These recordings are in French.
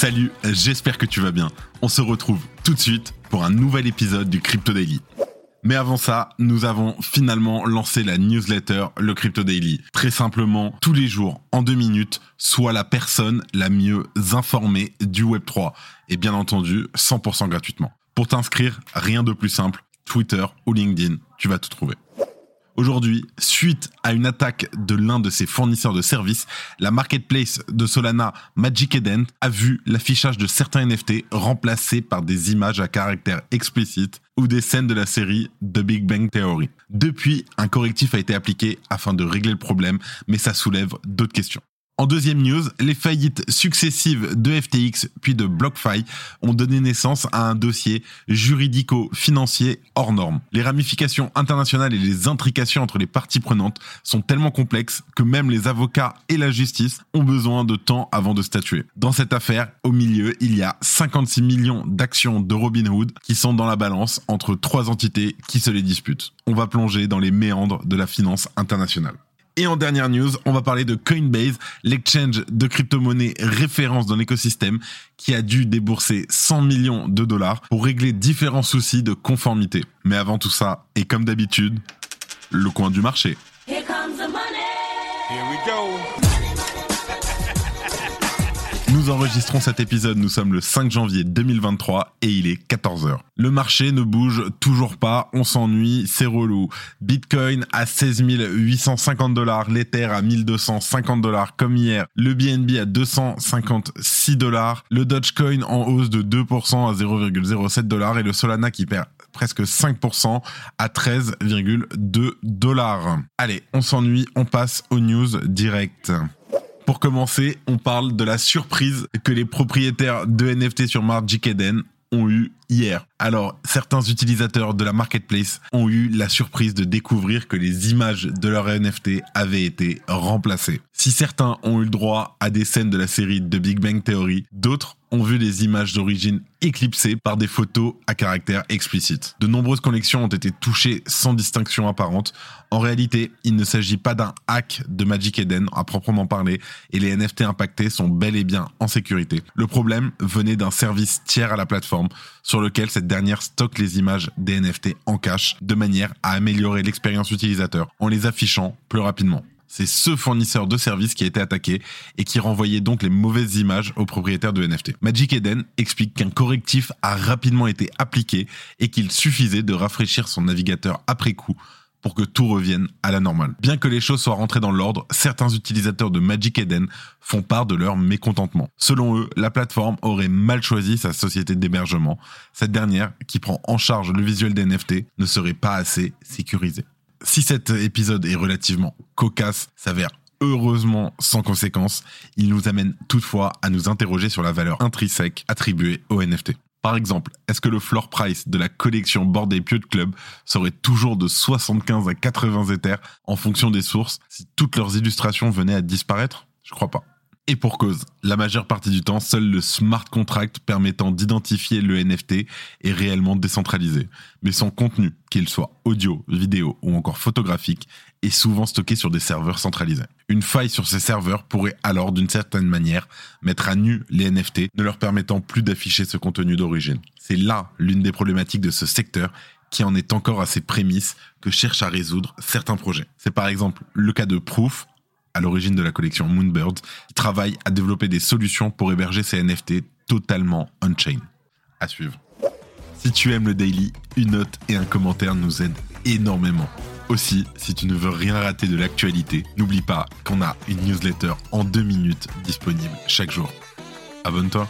Salut, j'espère que tu vas bien. On se retrouve tout de suite pour un nouvel épisode du Crypto Daily. Mais avant ça, nous avons finalement lancé la newsletter, le Crypto Daily. Très simplement, tous les jours, en deux minutes, soit la personne la mieux informée du Web3. Et bien entendu, 100% gratuitement. Pour t'inscrire, rien de plus simple, Twitter ou LinkedIn, tu vas tout trouver. Aujourd'hui, suite à une attaque de l'un de ses fournisseurs de services, la marketplace de Solana Magic Eden a vu l'affichage de certains NFT remplacés par des images à caractère explicite ou des scènes de la série The Big Bang Theory. Depuis, un correctif a été appliqué afin de régler le problème, mais ça soulève d'autres questions. En deuxième news, les faillites successives de FTX puis de BlockFi ont donné naissance à un dossier juridico-financier hors norme. Les ramifications internationales et les intrications entre les parties prenantes sont tellement complexes que même les avocats et la justice ont besoin de temps avant de statuer. Dans cette affaire, au milieu, il y a 56 millions d'actions de Robinhood qui sont dans la balance entre trois entités qui se les disputent. On va plonger dans les méandres de la finance internationale. Et en dernière news, on va parler de Coinbase, l'exchange de crypto-monnaie référence dans l'écosystème qui a dû débourser 100 millions de dollars pour régler différents soucis de conformité. Mais avant tout ça, et comme d'habitude, le coin du marché. Here comes the money. Here we go. Nous enregistrons cet épisode, nous sommes le 5 janvier 2023 et il est 14h. Le marché ne bouge toujours pas, on s'ennuie, c'est relou. Bitcoin à 16 850 dollars, l'Ether à 1250 dollars comme hier, le BNB à 256 dollars, le Dogecoin en hausse de 2% à 0,07 dollars et le Solana qui perd presque 5% à 13,2 dollars. Allez, on s'ennuie, on passe aux news directes. Pour commencer, on parle de la surprise que les propriétaires de NFT sur Magic Eden ont eu hier. Alors, certains utilisateurs de la marketplace ont eu la surprise de découvrir que les images de leur NFT avaient été remplacées. Si certains ont eu le droit à des scènes de la série de Big Bang Theory, d'autres ont vu les images d'origine éclipsées par des photos à caractère explicite. De nombreuses collections ont été touchées sans distinction apparente. En réalité, il ne s'agit pas d'un hack de Magic Eden à proprement parler et les NFT impactés sont bel et bien en sécurité. Le problème venait d'un service tiers à la plateforme lequel cette dernière stocke les images des NFT en cache de manière à améliorer l'expérience utilisateur en les affichant plus rapidement. C'est ce fournisseur de services qui a été attaqué et qui renvoyait donc les mauvaises images aux propriétaires de NFT. Magic Eden explique qu'un correctif a rapidement été appliqué et qu'il suffisait de rafraîchir son navigateur après coup pour que tout revienne à la normale. Bien que les choses soient rentrées dans l'ordre, certains utilisateurs de Magic Eden font part de leur mécontentement. Selon eux, la plateforme aurait mal choisi sa société d'hébergement. Cette dernière, qui prend en charge le visuel des NFT, ne serait pas assez sécurisée si cet épisode est relativement cocasse, s'avère heureusement sans conséquence, il nous amène toutefois à nous interroger sur la valeur intrinsèque attribuée au NFT. Par exemple, est-ce que le floor price de la collection Bored Ape Yacht Club serait toujours de 75 à 80 Ethers en fonction des sources si toutes leurs illustrations venaient à disparaître? Je crois pas. Et pour cause, la majeure partie du temps, seul le smart contract permettant d'identifier le NFT est réellement décentralisé. Mais son contenu, qu'il soit audio, vidéo ou encore photographique, est souvent stocké sur des serveurs centralisés. Une faille sur ces serveurs pourrait alors d'une certaine manière mettre à nu les NFT, ne leur permettant plus d'afficher ce contenu d'origine. C'est là l'une des problématiques de ce secteur qui en est encore à ses prémices que cherchent à résoudre certains projets. C'est par exemple le cas de Proof, à l'origine de la collection Moonbirds, travaille à développer des solutions pour héberger ces NFT totalement on-chain. À suivre. Si tu aimes le daily, une note et un commentaire nous aident énormément. Aussi, si tu ne veux rien rater de l'actualité, n'oublie pas qu'on a une newsletter en deux minutes disponible chaque jour. Abonne-toi.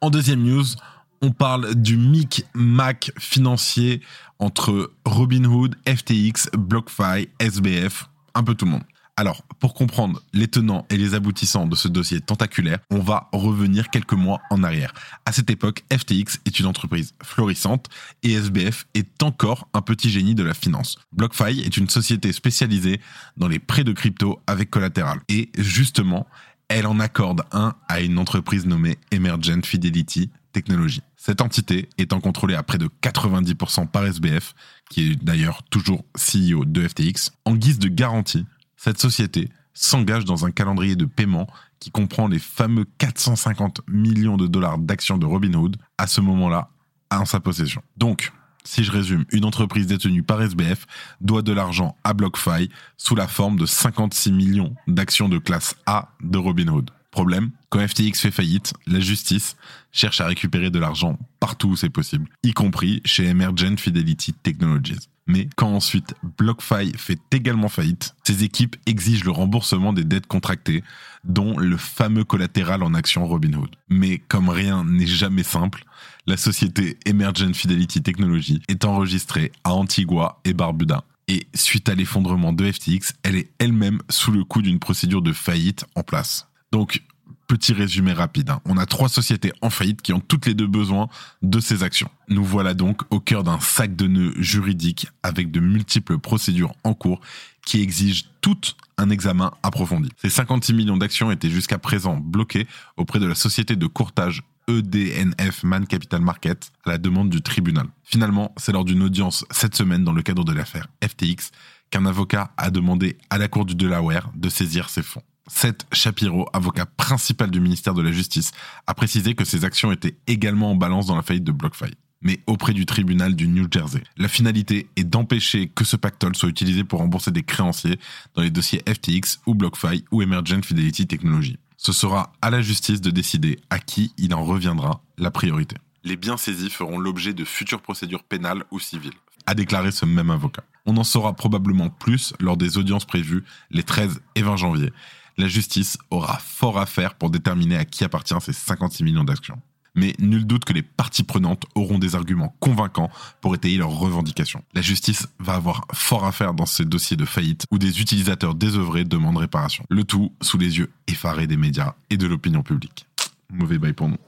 En deuxième news, on parle du mic-mac financier entre Robinhood, FTX, BlockFi, SBF, un peu tout le monde. Alors, pour comprendre les tenants et les aboutissants de ce dossier tentaculaire, on va revenir quelques mois en arrière. À cette époque, FTX est une entreprise florissante et SBF est encore un petit génie de la finance. BlockFi est une société spécialisée dans les prêts de crypto avec collatéral. Et justement, elle en accorde un à une entreprise nommée Emergent Fidelity Cette entité étant contrôlée à près de 90% par SBF, qui est d'ailleurs toujours CEO de FTX, en guise de garantie, cette société s'engage dans un calendrier de paiement qui comprend les fameux 450 millions de dollars d'actions de Robinhood à ce moment-là en sa possession. Donc, si je résume, une entreprise détenue par SBF doit de l'argent à BlockFi sous la forme de 56 millions d'actions de classe A de Robinhood. Problème, quand FTX fait faillite, la justice cherche à récupérer de l'argent partout où c'est possible, y compris chez Emergent Fidelity Technologies. Mais quand ensuite BlockFi fait également faillite, ses équipes exigent le remboursement des dettes contractées, dont le fameux collatéral en action Robinhood. Mais comme rien n'est jamais simple, la société Emergent Fidelity Technology est enregistrée à Antigua et Barbuda. Et suite à l'effondrement de FTX, elle est elle-même sous le coup d'une procédure de faillite en place. Donc, petit résumé rapide. hein. On a trois sociétés en faillite qui ont toutes les deux besoin de ces actions. Nous voilà donc au cœur d'un sac de nœuds juridique avec de multiples procédures en cours qui exigent toutes un examen approfondi. Ces 56 millions d'actions étaient jusqu'à présent bloquées auprès de la société de courtage EDNF Man Capital Market à la demande du tribunal. Finalement, c'est lors d'une audience cette semaine dans le cadre de l'affaire FTX qu'un avocat a demandé à la Cour du Delaware de saisir ces fonds. Seth Shapiro, avocat principal du ministère de la Justice, a précisé que ces actions étaient également en balance dans la faillite de BlockFi, mais auprès du tribunal du New Jersey. La finalité est d'empêcher que ce pactole soit utilisé pour rembourser des créanciers dans les dossiers FTX ou BlockFi ou Emergent Fidelity Technology. Ce sera à la justice de décider à qui il en reviendra la priorité. Les biens saisis feront l'objet de futures procédures pénales ou civiles, a déclaré ce même avocat. On en saura probablement plus lors des audiences prévues les 13 et 20 janvier. La justice aura fort à faire pour déterminer à qui appartient ces 56 millions d'actions. Mais nul doute que les parties prenantes auront des arguments convaincants pour étayer leurs revendications. La justice va avoir fort à faire dans ces dossiers de faillite où des utilisateurs désœuvrés demandent réparation. Le tout sous les yeux effarés des médias et de l'opinion publique. Mauvais bail pour nous.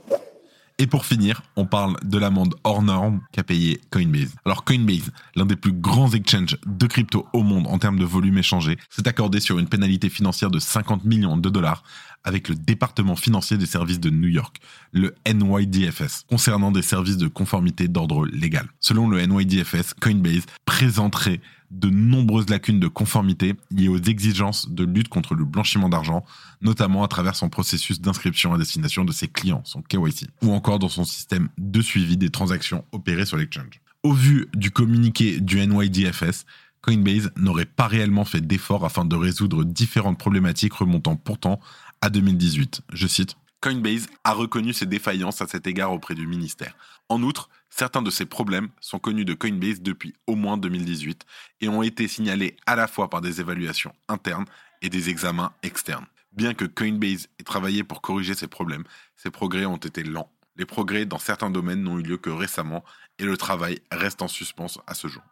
Et pour finir, on parle de l'amende hors norme qu'a payé Coinbase. Alors Coinbase, l'un des plus grands exchanges de crypto au monde en termes de volume échangé, s'est accordé sur une pénalité financière de 50 millions de dollars avec le département financier des services de New York, le NYDFS, concernant des services de conformité d'ordre légal. Selon le NYDFS, Coinbase présenterait de nombreuses lacunes de conformité liées aux exigences de lutte contre le blanchiment d'argent, notamment à travers son processus d'inscription à destination de ses clients, son KYC, ou encore dans son système de suivi des transactions opérées sur l'exchange. Au vu du communiqué du NYDFS, Coinbase n'aurait pas réellement fait d'efforts afin de résoudre différentes problématiques remontant pourtant à 2018. Je cite Coinbase a reconnu ses défaillances à cet égard auprès du ministère. En outre, certains de ces problèmes sont connus de Coinbase depuis au moins 2018 et ont été signalés à la fois par des évaluations internes et des examens externes. Bien que Coinbase ait travaillé pour corriger ces problèmes, ces progrès ont été lents. Les progrès dans certains domaines n'ont eu lieu que récemment et le travail reste en suspens à ce jour.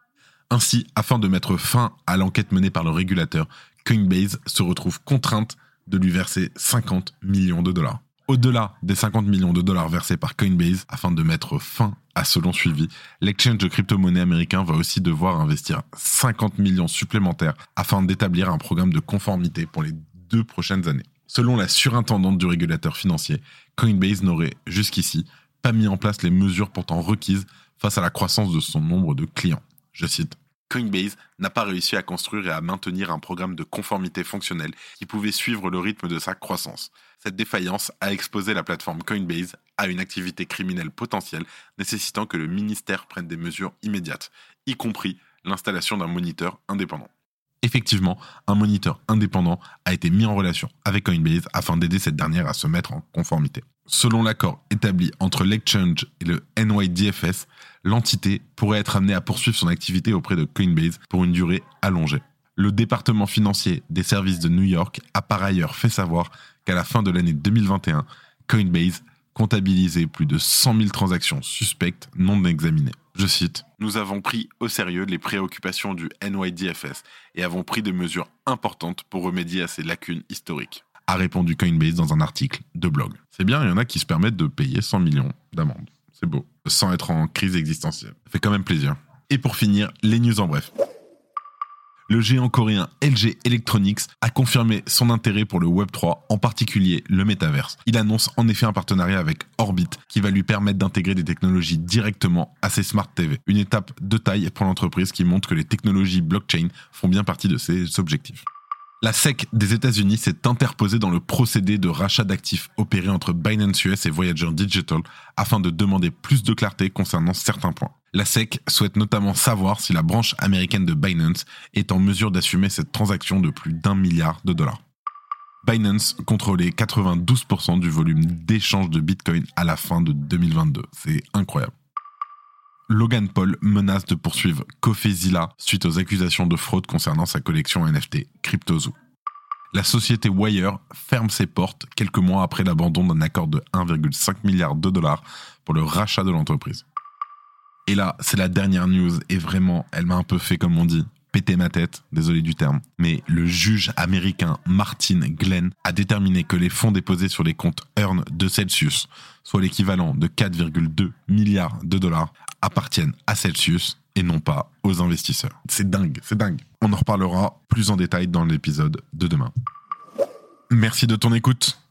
Ainsi, afin de mettre fin à l'enquête menée par le régulateur, Coinbase se retrouve contrainte de lui verser 50 millions de dollars. Au-delà des 50 millions de dollars versés par Coinbase afin de mettre fin à ce long suivi, l'exchange de crypto-monnaie américain va aussi devoir investir 50 millions supplémentaires afin d'établir un programme de conformité pour les deux prochaines années. Selon la surintendante du régulateur financier, Coinbase n'aurait jusqu'ici pas mis en place les mesures pourtant requises face à la croissance de son nombre de clients. Je cite Coinbase n'a pas réussi à construire et à maintenir un programme de conformité fonctionnelle qui pouvait suivre le rythme de sa croissance. Cette défaillance a exposé la plateforme Coinbase à une activité criminelle potentielle nécessitant que le ministère prenne des mesures immédiates, y compris l'installation d'un moniteur indépendant. Effectivement, un moniteur indépendant a été mis en relation avec Coinbase afin d'aider cette dernière à se mettre en conformité. Selon l'accord établi entre l'exchange et le NYDFS, l'entité pourrait être amenée à poursuivre son activité auprès de Coinbase pour une durée allongée. Le département financier des services de New York a par ailleurs fait savoir qu'à la fin de l'année 2021, Coinbase comptabilisé plus de 100 000 transactions suspectes non examinées. Je cite, Nous avons pris au sérieux les préoccupations du NYDFS et avons pris des mesures importantes pour remédier à ces lacunes historiques, a répondu Coinbase dans un article de blog. C'est bien, il y en a qui se permettent de payer 100 millions d'amendes. C'est beau, sans être en crise existentielle. Fait quand même plaisir. Et pour finir, les news en bref le géant coréen LG Electronics a confirmé son intérêt pour le Web3, en particulier le métaverse. Il annonce en effet un partenariat avec Orbit qui va lui permettre d'intégrer des technologies directement à ses smart TV. Une étape de taille pour l'entreprise qui montre que les technologies blockchain font bien partie de ses objectifs. La SEC des États-Unis s'est interposée dans le procédé de rachat d'actifs opéré entre Binance US et Voyager Digital afin de demander plus de clarté concernant certains points. La SEC souhaite notamment savoir si la branche américaine de Binance est en mesure d'assumer cette transaction de plus d'un milliard de dollars. Binance contrôlait 92% du volume d'échange de Bitcoin à la fin de 2022. C'est incroyable. Logan Paul menace de poursuivre Cofezilla suite aux accusations de fraude concernant sa collection NFT CryptoZoo. La société Wire ferme ses portes quelques mois après l'abandon d'un accord de 1,5 milliard de dollars pour le rachat de l'entreprise. Et là, c'est la dernière news et vraiment, elle m'a un peu fait, comme on dit, péter ma tête, désolé du terme. Mais le juge américain Martin Glenn a déterminé que les fonds déposés sur les comptes Earn de Celsius, soit l'équivalent de 4,2 milliards de dollars, appartiennent à Celsius et non pas aux investisseurs. C'est dingue, c'est dingue. On en reparlera plus en détail dans l'épisode de demain. Merci de ton écoute.